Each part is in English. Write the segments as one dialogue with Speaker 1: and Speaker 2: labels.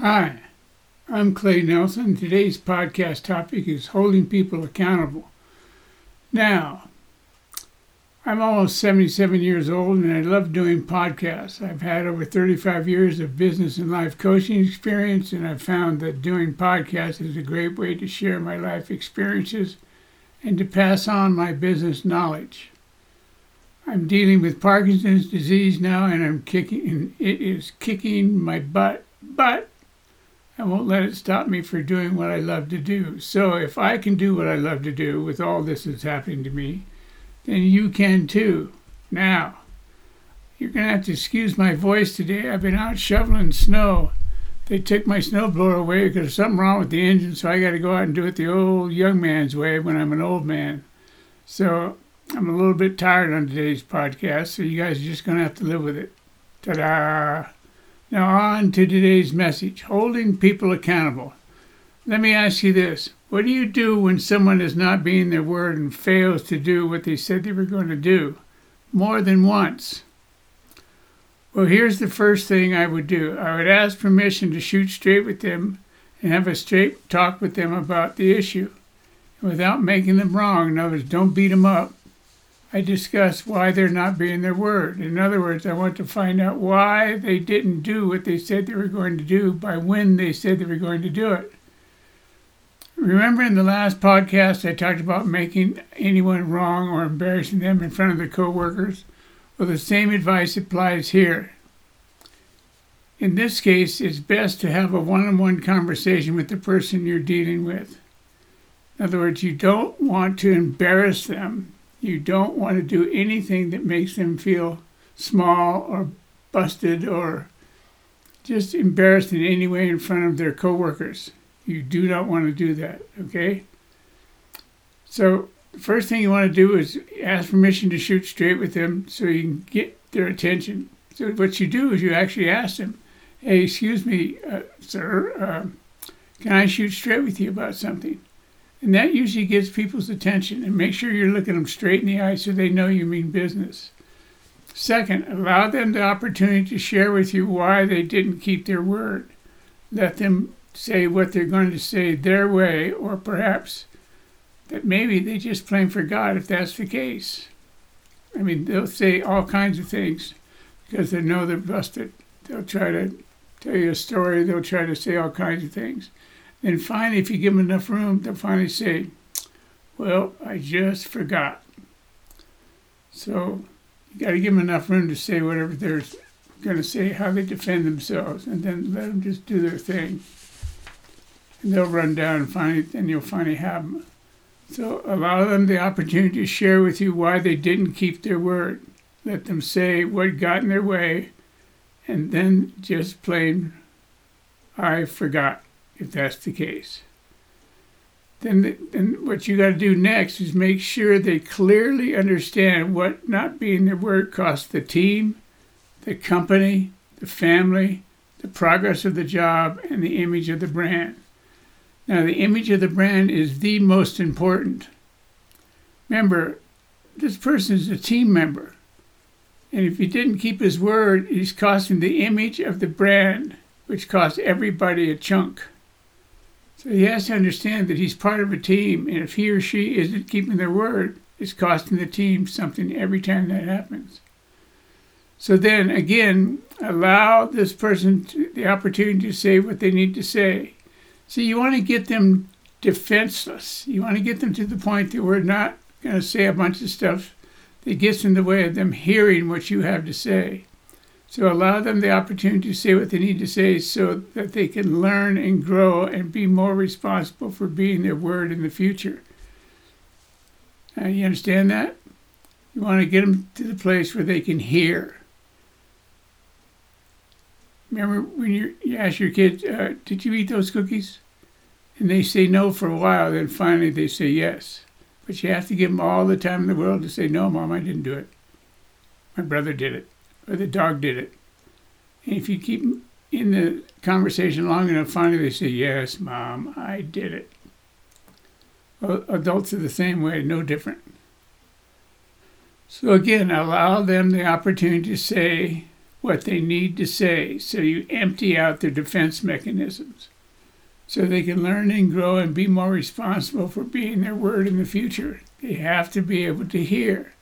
Speaker 1: Hi, I'm Clay Nelson. Today's podcast topic is holding people accountable. Now, I'm almost 77 years old and I love doing podcasts. I've had over 35 years of business and life coaching experience, and I've found that doing podcasts is a great way to share my life experiences and to pass on my business knowledge. I'm dealing with Parkinson's disease now and I'm kicking and it is kicking my butt, but I won't let it stop me for doing what I love to do. So if I can do what I love to do with all this that's happening to me, then you can too. Now, you're going to have to excuse my voice today. I've been out shoveling snow. They took my snowblower away because there's something wrong with the engine, so I got to go out and do it the old young man's way when I'm an old man. So I'm a little bit tired on today's podcast, so you guys are just going to have to live with it. Ta da! Now, on to today's message holding people accountable. Let me ask you this What do you do when someone is not being their word and fails to do what they said they were going to do more than once? Well, here's the first thing I would do I would ask permission to shoot straight with them and have a straight talk with them about the issue without making them wrong. In other words, don't beat them up. I discuss why they're not being their word. In other words, I want to find out why they didn't do what they said they were going to do by when they said they were going to do it. Remember in the last podcast, I talked about making anyone wrong or embarrassing them in front of their coworkers? Well, the same advice applies here. In this case, it's best to have a one on one conversation with the person you're dealing with. In other words, you don't want to embarrass them you don't want to do anything that makes them feel small or busted or just embarrassed in any way in front of their coworkers. You do not want to do that, okay? So, the first thing you want to do is ask permission to shoot straight with them so you can get their attention. So, what you do is you actually ask them, hey, excuse me, uh, sir, uh, can I shoot straight with you about something? And that usually gets people's attention. And make sure you're looking them straight in the eye so they know you mean business. Second, allow them the opportunity to share with you why they didn't keep their word. Let them say what they're going to say their way, or perhaps that maybe they just plain forgot if that's the case. I mean, they'll say all kinds of things because they know they're busted. They'll try to tell you a story, they'll try to say all kinds of things. And finally, if you give them enough room, they'll finally say, Well, I just forgot. So you got to give them enough room to say whatever they're going to say, how they defend themselves, and then let them just do their thing. And they'll run down and finally, and you'll finally have them. So allow them the opportunity to share with you why they didn't keep their word. Let them say what got in their way, and then just plain, I forgot if that's the case. Then, then what you got to do next is make sure they clearly understand what not being their word costs the team, the company, the family, the progress of the job, and the image of the brand. Now, the image of the brand is the most important. Remember, this person is a team member. And if he didn't keep his word, he's costing the image of the brand, which costs everybody a chunk. So he has to understand that he's part of a team, and if he or she isn't keeping their word, it's costing the team something every time that happens. So then again, allow this person to, the opportunity to say what they need to say. See, you want to get them defenseless. You want to get them to the point that we're not going to say a bunch of stuff that gets in the way of them hearing what you have to say. So allow them the opportunity to say what they need to say so that they can learn and grow and be more responsible for being their word in the future. Now, you understand that? You want to get them to the place where they can hear. Remember when you, you ask your kids, uh, Did you eat those cookies? And they say no for a while, then finally they say yes. But you have to give them all the time in the world to say, No, Mom, I didn't do it. My brother did it or the dog did it. And if you keep in the conversation long enough, finally they say, Yes, mom, I did it. Adults are the same way, no different. So again, allow them the opportunity to say what they need to say. So you empty out their defense mechanisms so they can learn and grow and be more responsible for being their word in the future. They have to be able to hear.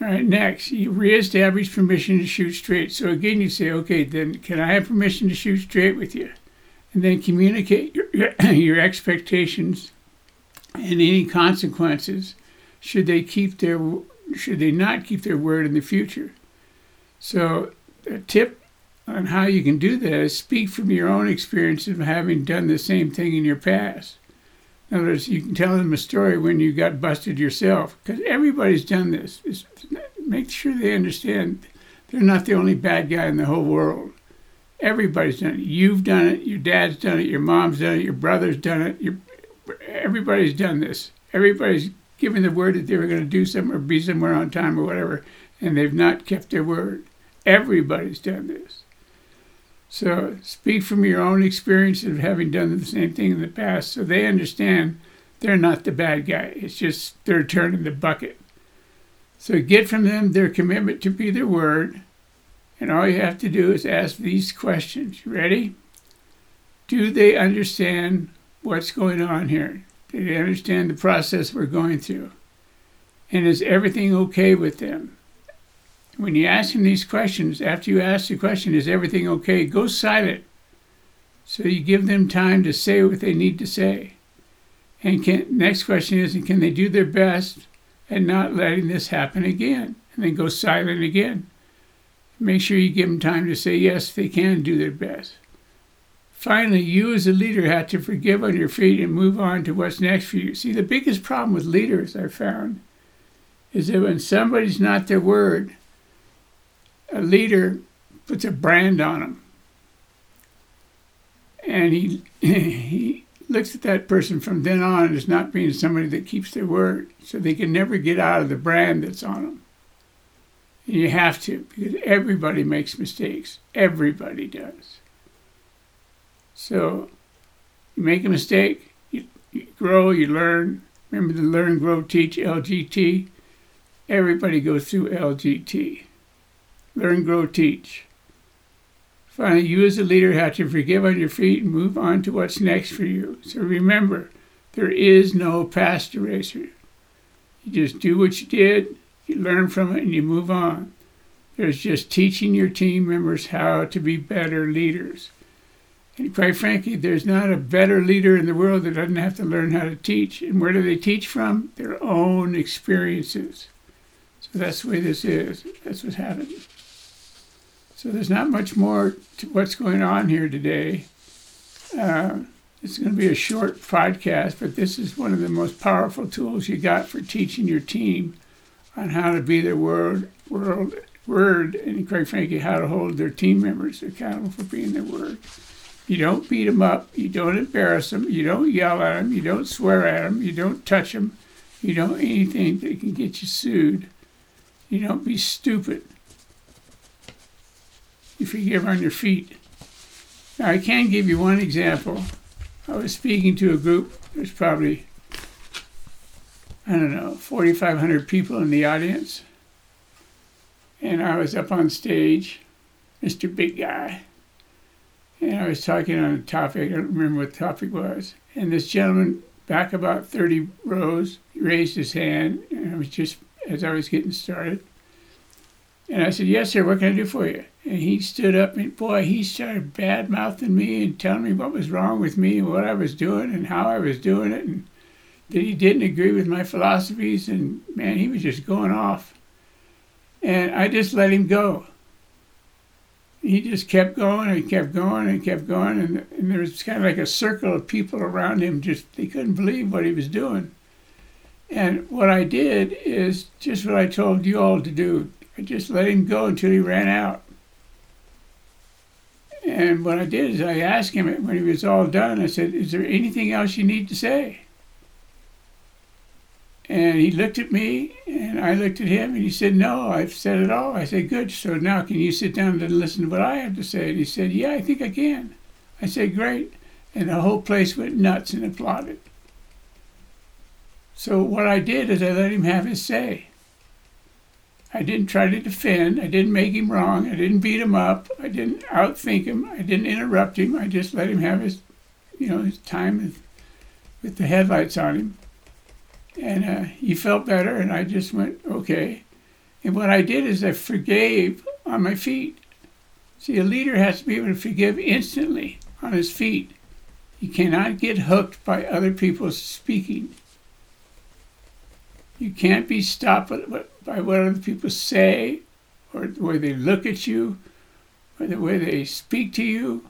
Speaker 1: All right, next, you reestablish permission to shoot straight. So again, you say, okay, then can I have permission to shoot straight with you? And then communicate your, your, your expectations and any consequences should they keep their should they not keep their word in the future. So a tip on how you can do that is speak from your own experience of having done the same thing in your past. In other words, you can tell them a story when you got busted yourself, because everybody's done this. It's, make sure they understand they're not the only bad guy in the whole world. Everybody's done it. You've done it. Your dad's done it. Your mom's done it. Your brother's done it. Your, everybody's done this. Everybody's given the word that they were going to do something or be somewhere on time or whatever, and they've not kept their word. Everybody's done this. So speak from your own experience of having done the same thing in the past so they understand they're not the bad guy. It's just their turn in the bucket. So get from them their commitment to be their word. And all you have to do is ask these questions. Ready? Do they understand what's going on here? Do they understand the process we're going through? And is everything okay with them? When you ask them these questions, after you ask the question, is everything okay? Go silent. So you give them time to say what they need to say. And can, next question is, can they do their best at not letting this happen again? And then go silent again. Make sure you give them time to say yes, they can do their best. Finally, you as a leader have to forgive on your feet and move on to what's next for you. See, the biggest problem with leaders I've found is that when somebody's not their word, a leader puts a brand on him. And he, he looks at that person from then on as not being somebody that keeps their word. So they can never get out of the brand that's on them. And you have to, because everybody makes mistakes. Everybody does. So you make a mistake, you, you grow, you learn. Remember the learn, grow, teach, LGT? Everybody goes through LGT. Learn, grow, teach. Finally, you as a leader have to forgive on your feet and move on to what's next for you. So remember, there is no past eraser. You just do what you did, you learn from it, and you move on. There's just teaching your team members how to be better leaders. And quite frankly, there's not a better leader in the world that doesn't have to learn how to teach. And where do they teach from? Their own experiences. So that's the way this is. That's what's happening. So there's not much more to what's going on here today. Uh, it's going to be a short podcast, but this is one of the most powerful tools you got for teaching your team on how to be their word, world, word, and quite frankly, how to hold their team members accountable for being their word. You don't beat them up. You don't embarrass them. You don't yell at them. You don't swear at them. You don't touch them. You don't anything that can get you sued. You don't be stupid if you get on your feet. Now, I can give you one example. I was speaking to a group, there's probably, I don't know, 4,500 people in the audience. And I was up on stage, Mr. Big Guy. And I was talking on a topic, I don't remember what the topic was. And this gentleman, back about 30 rows, raised his hand. And I was just, as I was getting started. And I said, Yes, sir, what can I do for you? And he stood up and boy, he started bad mouthing me and telling me what was wrong with me and what I was doing and how I was doing it and that he didn't agree with my philosophies and man, he was just going off. And I just let him go. He just kept going and kept going and kept going and, and there was kind of like a circle of people around him just they couldn't believe what he was doing. And what I did is just what I told you all to do. I just let him go until he ran out. And what I did is I asked him when he was all done, I said, Is there anything else you need to say? And he looked at me and I looked at him and he said, No, I've said it all. I said, Good. So now can you sit down and listen to what I have to say? And he said, Yeah, I think I can. I said, Great. And the whole place went nuts and applauded. So what I did is I let him have his say. I didn't try to defend. I didn't make him wrong. I didn't beat him up. I didn't outthink him. I didn't interrupt him. I just let him have his, you know, his time with, with the headlights on him. And uh, he felt better, and I just went, okay. And what I did is I forgave on my feet. See, a leader has to be able to forgive instantly on his feet. He cannot get hooked by other people's speaking. You can't be stopped by what other people say, or the way they look at you, or the way they speak to you,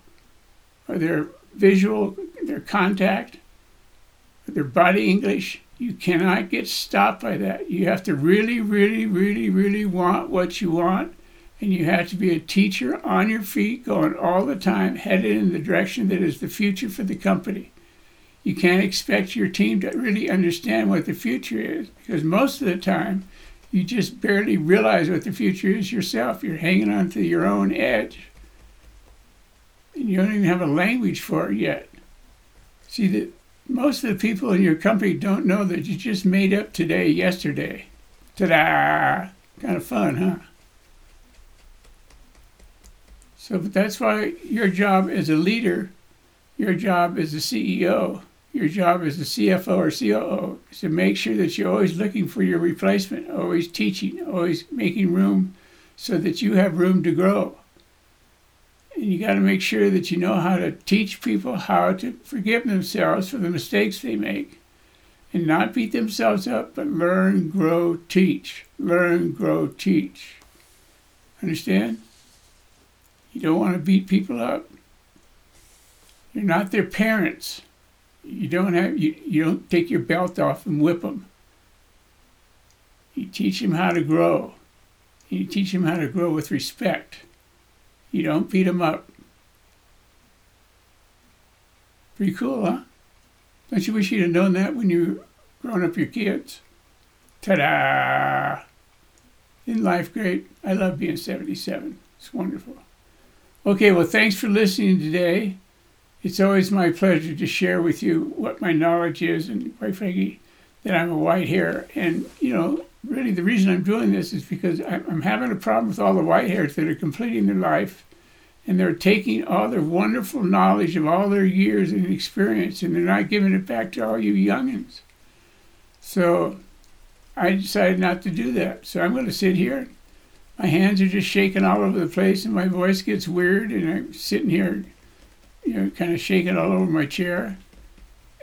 Speaker 1: or their visual, their contact, their body English. You cannot get stopped by that. You have to really, really, really, really want what you want, and you have to be a teacher on your feet, going all the time, headed in the direction that is the future for the company you can't expect your team to really understand what the future is because most of the time you just barely realize what the future is yourself. You're hanging on to your own edge. And you don't even have a language for it yet. See that most of the people in your company don't know that you just made up today yesterday. Ta-da! Kind of fun, huh? So that's why your job as a leader, your job as a CEO, your job as a CFO or COO is to make sure that you're always looking for your replacement, always teaching, always making room so that you have room to grow. And you got to make sure that you know how to teach people how to forgive themselves for the mistakes they make and not beat themselves up, but learn, grow, teach. Learn, grow, teach. Understand? You don't want to beat people up. You're not their parents. You don't have you, you don't take your belt off and whip them. You teach them how to grow. You teach them how to grow with respect. You don't beat them up. Pretty cool, huh? Don't you wish you'd have known that when you were growing up your kids? Ta-da! Isn't life great? I love being 77. It's wonderful. Okay, well, thanks for listening today. It's always my pleasure to share with you what my knowledge is, and quite frankly, that I'm a white hair. And, you know, really the reason I'm doing this is because I'm having a problem with all the white hairs that are completing their life and they're taking all their wonderful knowledge of all their years and experience and they're not giving it back to all you youngins. So I decided not to do that. So I'm going to sit here. My hands are just shaking all over the place and my voice gets weird and I'm sitting here you know, kind of shaking all over my chair.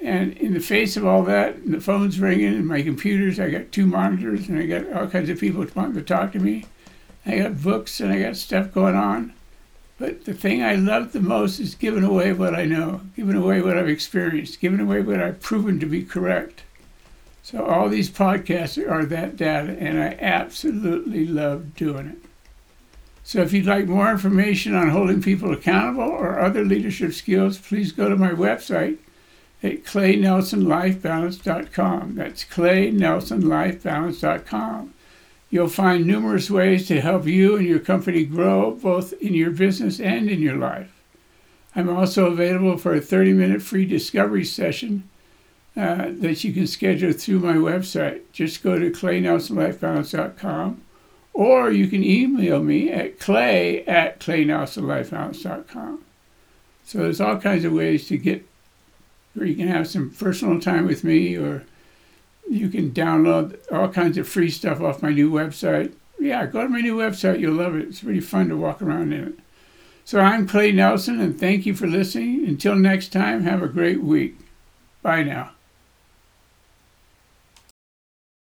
Speaker 1: And in the face of all that, and the phone's ringing, and my computers, I got two monitors, and I got all kinds of people wanting to talk to me. I got books, and I got stuff going on. But the thing I love the most is giving away what I know, giving away what I've experienced, giving away what I've proven to be correct. So all these podcasts are that data, and I absolutely love doing it. So if you'd like more information on holding people accountable or other leadership skills, please go to my website at claynelsonlifebalance.com. That's claynelsonlifebalance.com. You'll find numerous ways to help you and your company grow both in your business and in your life. I'm also available for a 30 minute free discovery session uh, that you can schedule through my website. Just go to claynelsonlifebalance.com or you can email me at clay at claynelsonlifebalance.com. So there's all kinds of ways to get where you can have some personal time with me or you can download all kinds of free stuff off my new website. Yeah, go to my new website. You'll love it. It's really fun to walk around in it. So I'm Clay Nelson, and thank you for listening. Until next time, have a great week. Bye now.